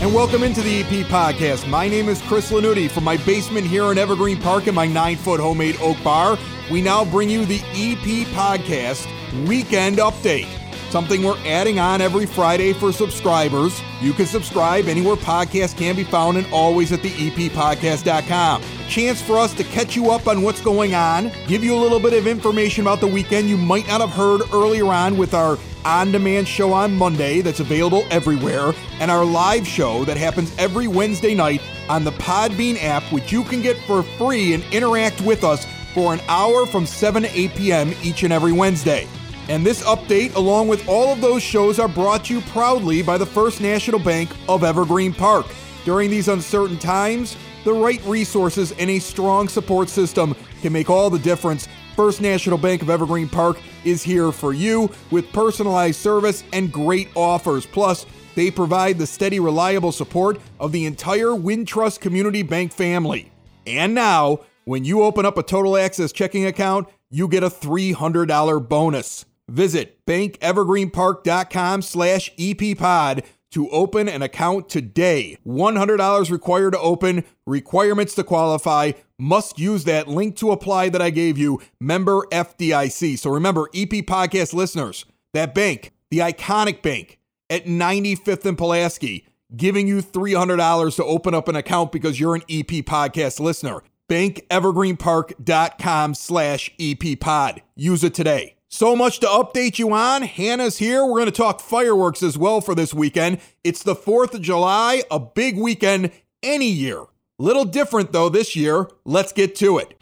And welcome into the EP podcast. My name is Chris Lanuti from my basement here in Evergreen Park in my nine foot homemade oak bar. We now bring you the EP podcast weekend update. Something we're adding on every Friday for subscribers. You can subscribe anywhere podcasts can be found and always at the eppodcast.com. A chance for us to catch you up on what's going on, give you a little bit of information about the weekend you might not have heard earlier on with our on demand show on Monday that's available everywhere, and our live show that happens every Wednesday night on the Podbean app, which you can get for free and interact with us for an hour from 7 to 8 p.m. each and every Wednesday. And this update, along with all of those shows, are brought to you proudly by the First National Bank of Evergreen Park. During these uncertain times, the right resources and a strong support system can make all the difference. First National Bank of Evergreen Park is here for you with personalized service and great offers. Plus, they provide the steady, reliable support of the entire Wintrust Community Bank family. And now, when you open up a Total Access checking account, you get a $300 bonus. Visit bankevergreenpark.com slash eppod to open an account today. $100 required to open, requirements to qualify, must use that link to apply that I gave you, member FDIC. So remember, EP podcast listeners, that bank, the iconic bank at 95th and Pulaski, giving you $300 to open up an account because you're an EP podcast listener. BankEvergreenPark.com slash EPPod. Use it today. So much to update you on. Hannah's here. We're going to talk fireworks as well for this weekend. It's the 4th of July, a big weekend any year. Little different though this year. Let's get to it.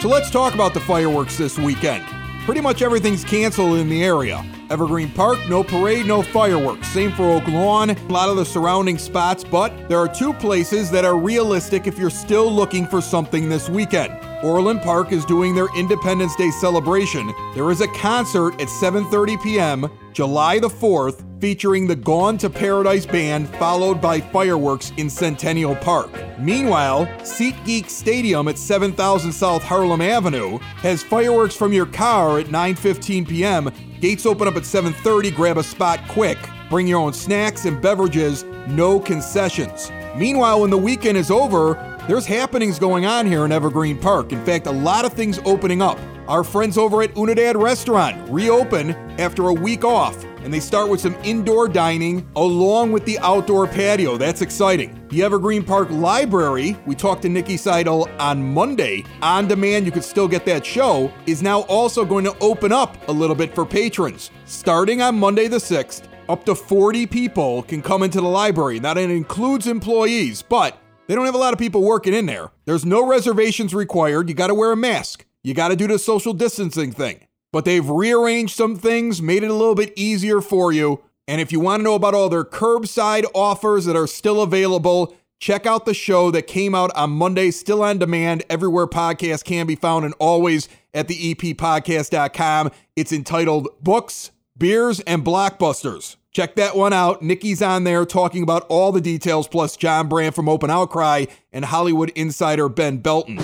So let's talk about the fireworks this weekend. Pretty much everything's canceled in the area. Evergreen Park, no parade, no fireworks. Same for Oak Lawn, a lot of the surrounding spots, but there are two places that are realistic if you're still looking for something this weekend. Orland Park is doing their Independence Day celebration. There is a concert at 7:30 p.m. July the 4th featuring the Gone to Paradise band followed by fireworks in Centennial Park. Meanwhile, SeatGeek Stadium at 7000 South Harlem Avenue has fireworks from your car at 9:15 p.m. Gates open up at 7:30. Grab a spot quick. Bring your own snacks and beverages. No concessions. Meanwhile, when the weekend is over, there's happenings going on here in Evergreen Park. In fact, a lot of things opening up. Our friends over at Unidad Restaurant reopen after a week off, and they start with some indoor dining along with the outdoor patio. That's exciting. The Evergreen Park Library, we talked to Nikki Seidel on Monday. On demand, you could still get that show, is now also going to open up a little bit for patrons. Starting on Monday the 6th, up to 40 people can come into the library. Now, that includes employees, but they don't have a lot of people working in there. There's no reservations required. You got to wear a mask. You got to do the social distancing thing. But they've rearranged some things, made it a little bit easier for you. And if you want to know about all their curbside offers that are still available, check out the show that came out on Monday, still on demand, everywhere podcasts can be found, and always at the eppodcast.com. It's entitled Books, Beers, and Blockbusters. Check that one out. Nikki's on there talking about all the details, plus John Brand from Open Outcry and Hollywood insider Ben Belton.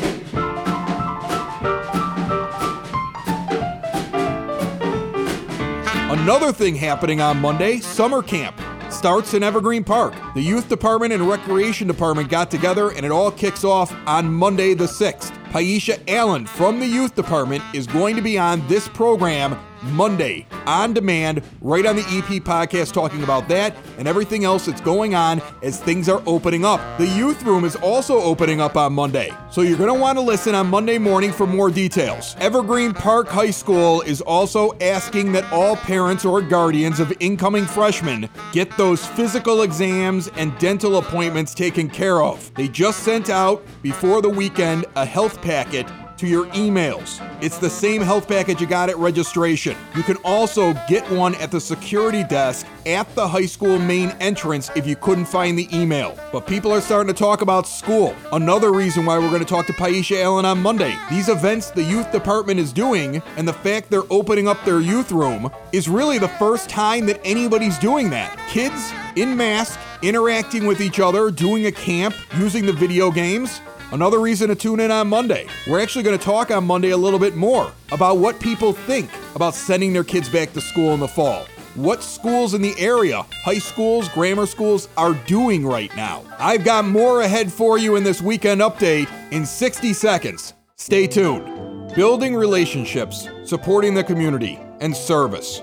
Another thing happening on Monday summer camp starts in Evergreen Park. The youth department and recreation department got together and it all kicks off on Monday the 6th. Paisha Allen from the youth department is going to be on this program Monday on demand, right on the EP podcast, talking about that and everything else that's going on as things are opening up. The youth room is also opening up on Monday, so you're going to want to listen on Monday morning for more details. Evergreen Park High School is also asking that all parents or guardians of incoming freshmen get those physical exams and dental appointments taken care of. They just sent out before the weekend a health packet to your emails. It's the same health package you got at registration. You can also get one at the security desk at the high school main entrance if you couldn't find the email. But people are starting to talk about school. Another reason why we're going to talk to Paisha Allen on Monday. These events the youth department is doing and the fact they're opening up their youth room is really the first time that anybody's doing that. Kids in mask, interacting with each other, doing a camp, using the video games. Another reason to tune in on Monday. We're actually going to talk on Monday a little bit more about what people think about sending their kids back to school in the fall. What schools in the area, high schools, grammar schools, are doing right now. I've got more ahead for you in this weekend update in 60 seconds. Stay tuned. Building relationships, supporting the community, and service.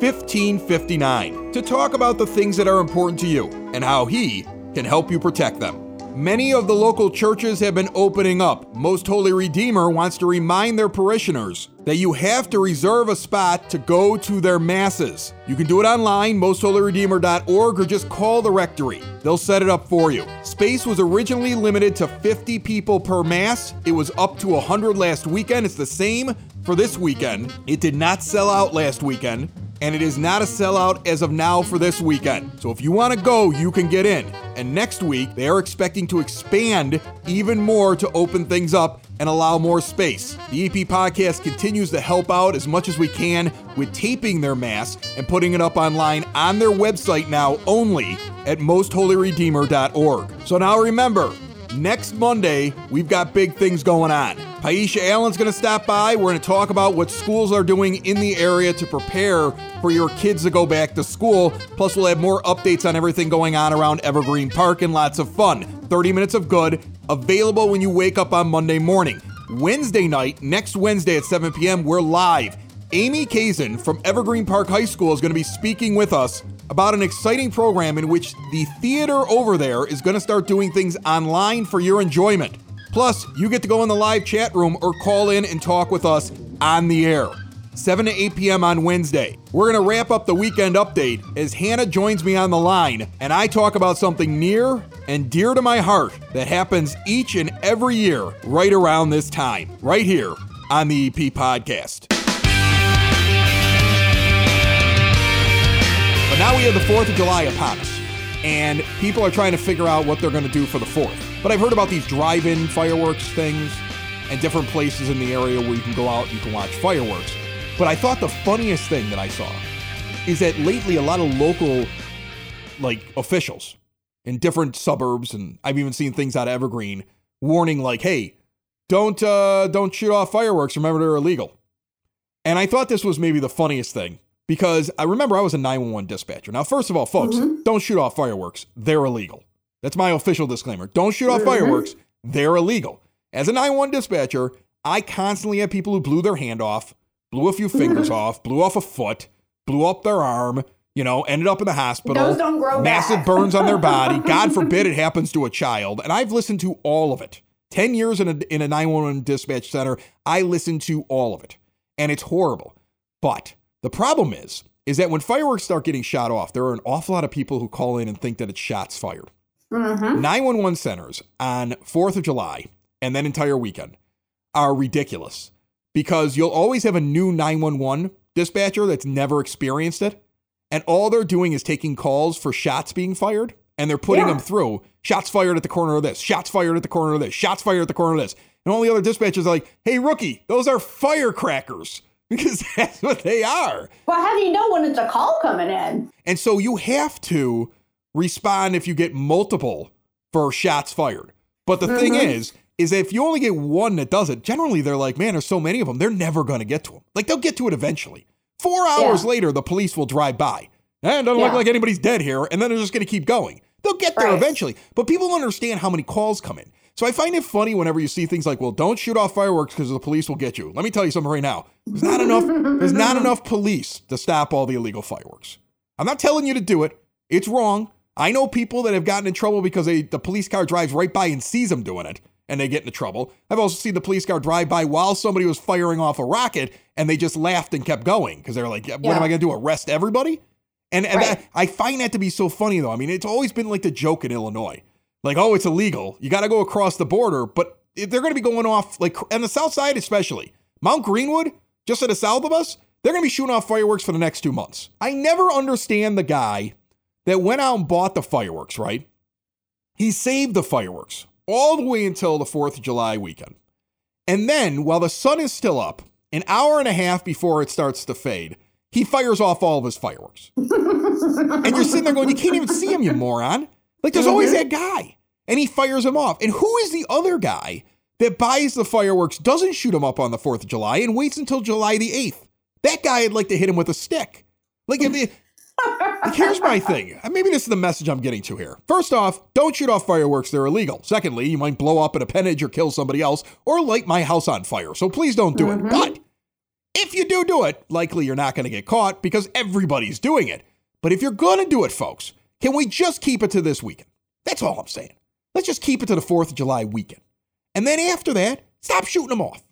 1559 to talk about the things that are important to you and how he can help you protect them. Many of the local churches have been opening up. Most Holy Redeemer wants to remind their parishioners that you have to reserve a spot to go to their masses. You can do it online, mostholyredeemer.org, or just call the rectory. They'll set it up for you. Space was originally limited to 50 people per mass. It was up to 100 last weekend. It's the same for this weekend. It did not sell out last weekend and it is not a sellout as of now for this weekend. So if you want to go, you can get in. And next week, they are expecting to expand even more to open things up and allow more space. The EP podcast continues to help out as much as we can with taping their mass and putting it up online on their website now only at mostholyredeemer.org. So now remember, next Monday, we've got big things going on. Paisha Allen's going to stop by. We're going to talk about what schools are doing in the area to prepare for your kids to go back to school. Plus, we'll have more updates on everything going on around Evergreen Park and lots of fun. 30 minutes of good, available when you wake up on Monday morning. Wednesday night, next Wednesday at 7 p.m., we're live. Amy Kazin from Evergreen Park High School is going to be speaking with us about an exciting program in which the theater over there is going to start doing things online for your enjoyment. Plus, you get to go in the live chat room or call in and talk with us on the air. 7 to 8 p.m. on Wednesday. We're going to wrap up the weekend update as Hannah joins me on the line and I talk about something near and dear to my heart that happens each and every year right around this time, right here on the EP Podcast. But now we have the 4th of July upon us, and people are trying to figure out what they're going to do for the 4th. But I've heard about these drive-in fireworks things and different places in the area where you can go out and you can watch fireworks. But I thought the funniest thing that I saw is that lately a lot of local like officials in different suburbs and I've even seen things out of Evergreen warning like, "Hey, don't uh don't shoot off fireworks. Remember they're illegal." And I thought this was maybe the funniest thing because I remember I was a 911 dispatcher. Now, first of all, folks, mm-hmm. don't shoot off fireworks. They're illegal. That's my official disclaimer. Don't shoot off mm-hmm. fireworks. They're illegal. As a 911 dispatcher, I constantly have people who blew their hand off, blew a few fingers off, blew off a foot, blew up their arm, you know, ended up in the hospital. Those don't massive back. burns on their body. God forbid it happens to a child. And I've listened to all of it. 10 years in a, in a 911 dispatch center, I listened to all of it. And it's horrible. But the problem is, is that when fireworks start getting shot off, there are an awful lot of people who call in and think that it's shots fired. Mm-hmm. 911 centers on 4th of July and that entire weekend are ridiculous because you'll always have a new 911 dispatcher that's never experienced it. And all they're doing is taking calls for shots being fired and they're putting yeah. them through shots fired at the corner of this, shots fired at the corner of this, shots fired at the corner of this. And all the other dispatchers are like, hey, rookie, those are firecrackers because that's what they are. Well, how do you know when it's a call coming in? And so you have to respond if you get multiple for shots fired. But the mm-hmm. thing is, is that if you only get one that does it, generally they're like, man, there's so many of them, they're never going to get to them. Like they'll get to it eventually. Four hours yeah. later, the police will drive by. And it doesn't yeah. look like anybody's dead here. And then they're just going to keep going. They'll get there Right. eventually. But people don't understand how many calls come in. So I find it funny whenever you see things like, well, don't shoot off fireworks because the police will get you. Let me tell you something right now. There's not enough, there's not enough police to stop all the illegal fireworks. I'm not telling you to do it. It's wrong. I know people that have gotten in trouble because they, the police car drives right by and sees them doing it and they get into trouble. I've also seen the police car drive by while somebody was firing off a rocket and they just laughed and kept going because they're like, what am I going to do? Arrest everybody? And, and Right. that, I find that to be so funny though. I mean, it's always been like the joke in Illinois. Like, oh, it's illegal. You got to go across the border, but if they're going to be going off like and the south side especially. Mount Greenwood, just to the south of us, they're going to be shooting off fireworks for the next 2 months. I never understand the guy that went out and bought the fireworks, right? He saved the fireworks all the way until the 4th of July weekend. And then, while the sun is still up, an hour and a half before it starts to fade, he fires off all of his fireworks. and you're sitting there going, you can't even see him, you moron. Like, there's always that guy. And he fires him off. And who is the other guy that buys the fireworks, doesn't shoot them up on the 4th of July, and waits until July the 8th? That guy, I'd like to hit him with a stick. Like, if it, like, here's my thing. Uh, Maybe this is the message I'm getting to here. First off, don't shoot off fireworks. They're illegal. Secondly, you might blow up an appendage or kill somebody else or light my house on fire. So please don't do it. But if you do do it, likely you're not going to get caught because everybody's doing it. But if you're going to do it, folks, can we just keep it to this weekend? That's all I'm saying. Let's just keep it to the 4th of July weekend. And then after that, stop shooting them off.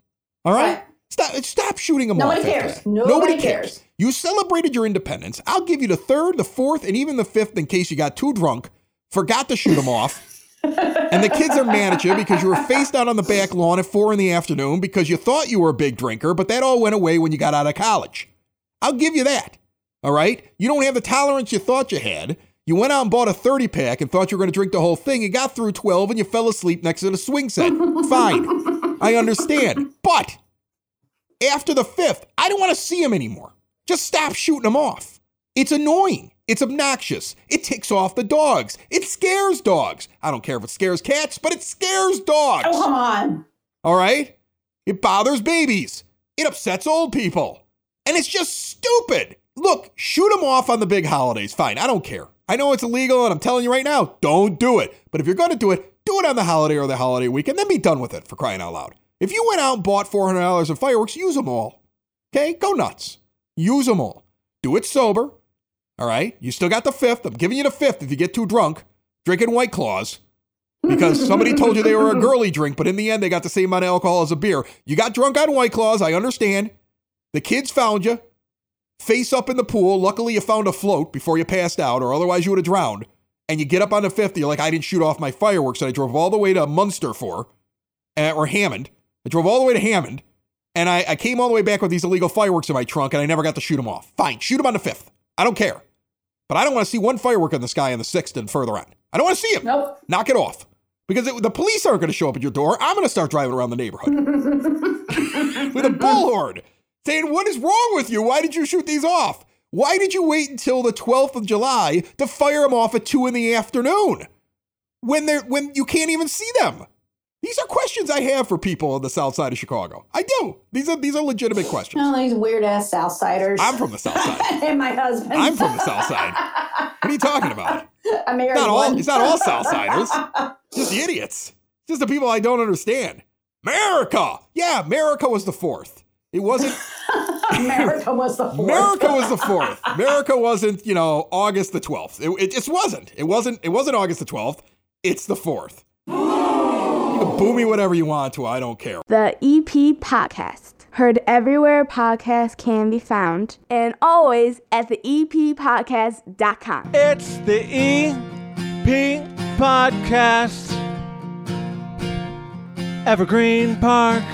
All right? Stop, stop shooting them Nobody off. cares. that. Nobody cares. You celebrated your independence. I'll give you the third, the fourth, and even the fifth in case you got too drunk, forgot to shoot them off, and the kids are mad at you because you were faced out on the back lawn at four in the afternoon because you thought you were a big drinker, but that all went away when you got out of college. I'll give you that. All right? You don't have the tolerance you thought you had. You went out and bought a 30 pack and thought you were going to drink the whole thing. You got through 12 and you fell asleep next to the swing set. Fine. I understand. But after the fifth, I don't want to see him anymore. Just stop shooting them off. It's annoying. It's obnoxious. It ticks off the dogs. It scares dogs. I don't care if it scares cats, but it scares dogs. Oh, come on. All right? It bothers babies. It upsets old people. And it's just stupid. Look, shoot them off on the big holidays. Fine. I don't care. I know it's illegal, and I'm telling you right now, don't do it. But if you're going to do it, do it on the holiday or the holiday weekend, then be done with it for crying out loud. If you went out and bought $400 of fireworks, use them all. Okay? Go nuts. Use them all. Do it sober. All right? You still got the fifth. I'm giving you the fifth if you get too drunk, drinking White Claws because somebody told you they were a girly drink, but in the end, they got the same amount of alcohol as a beer. You got drunk on White Claws. I understand. The kids found you, face up in the pool. Luckily, you found a float before you passed out, or otherwise, you would have drowned. And you get up on the fifth, you're like, I didn't shoot off my fireworks that I drove all the way to Munster for, uh, or Hammond. I drove all the way to Hammond, and I, I came all the way back with these illegal fireworks in my trunk, and I never got to shoot them off. Fine, shoot them on the fifth. I don't care. But I don't want to see one firework in the sky on the sixth and further on. I don't want to see them. Nope. Knock it off. Because it, the police aren't going to show up at your door. I'm going to start driving around the neighborhood with a bullhorn saying, What is wrong with you? Why did you shoot these off? Why did you wait until the 12th of July to fire them off at 2 in the afternoon when, they're, when you can't even see them? These are questions I have for people on the south side of Chicago. I do. These are, these are legitimate questions. Oh, these weird ass Southsiders. I'm from the south side. and my husband. I'm from the south side. What are you talking about? I married not all one. it's not all Southsiders. just the idiots. Just the people I don't understand. America! Yeah, America was the fourth. It wasn't America was the fourth. America was the fourth. America wasn't, you know, August the twelfth. It, it just wasn't. It wasn't it wasn't August the twelfth. It's the fourth. You boo me whatever you want to, I don't care. The EP Podcast. Heard everywhere podcasts can be found, and always at the eppodcast.com. It's the EP Podcast. Evergreen Park.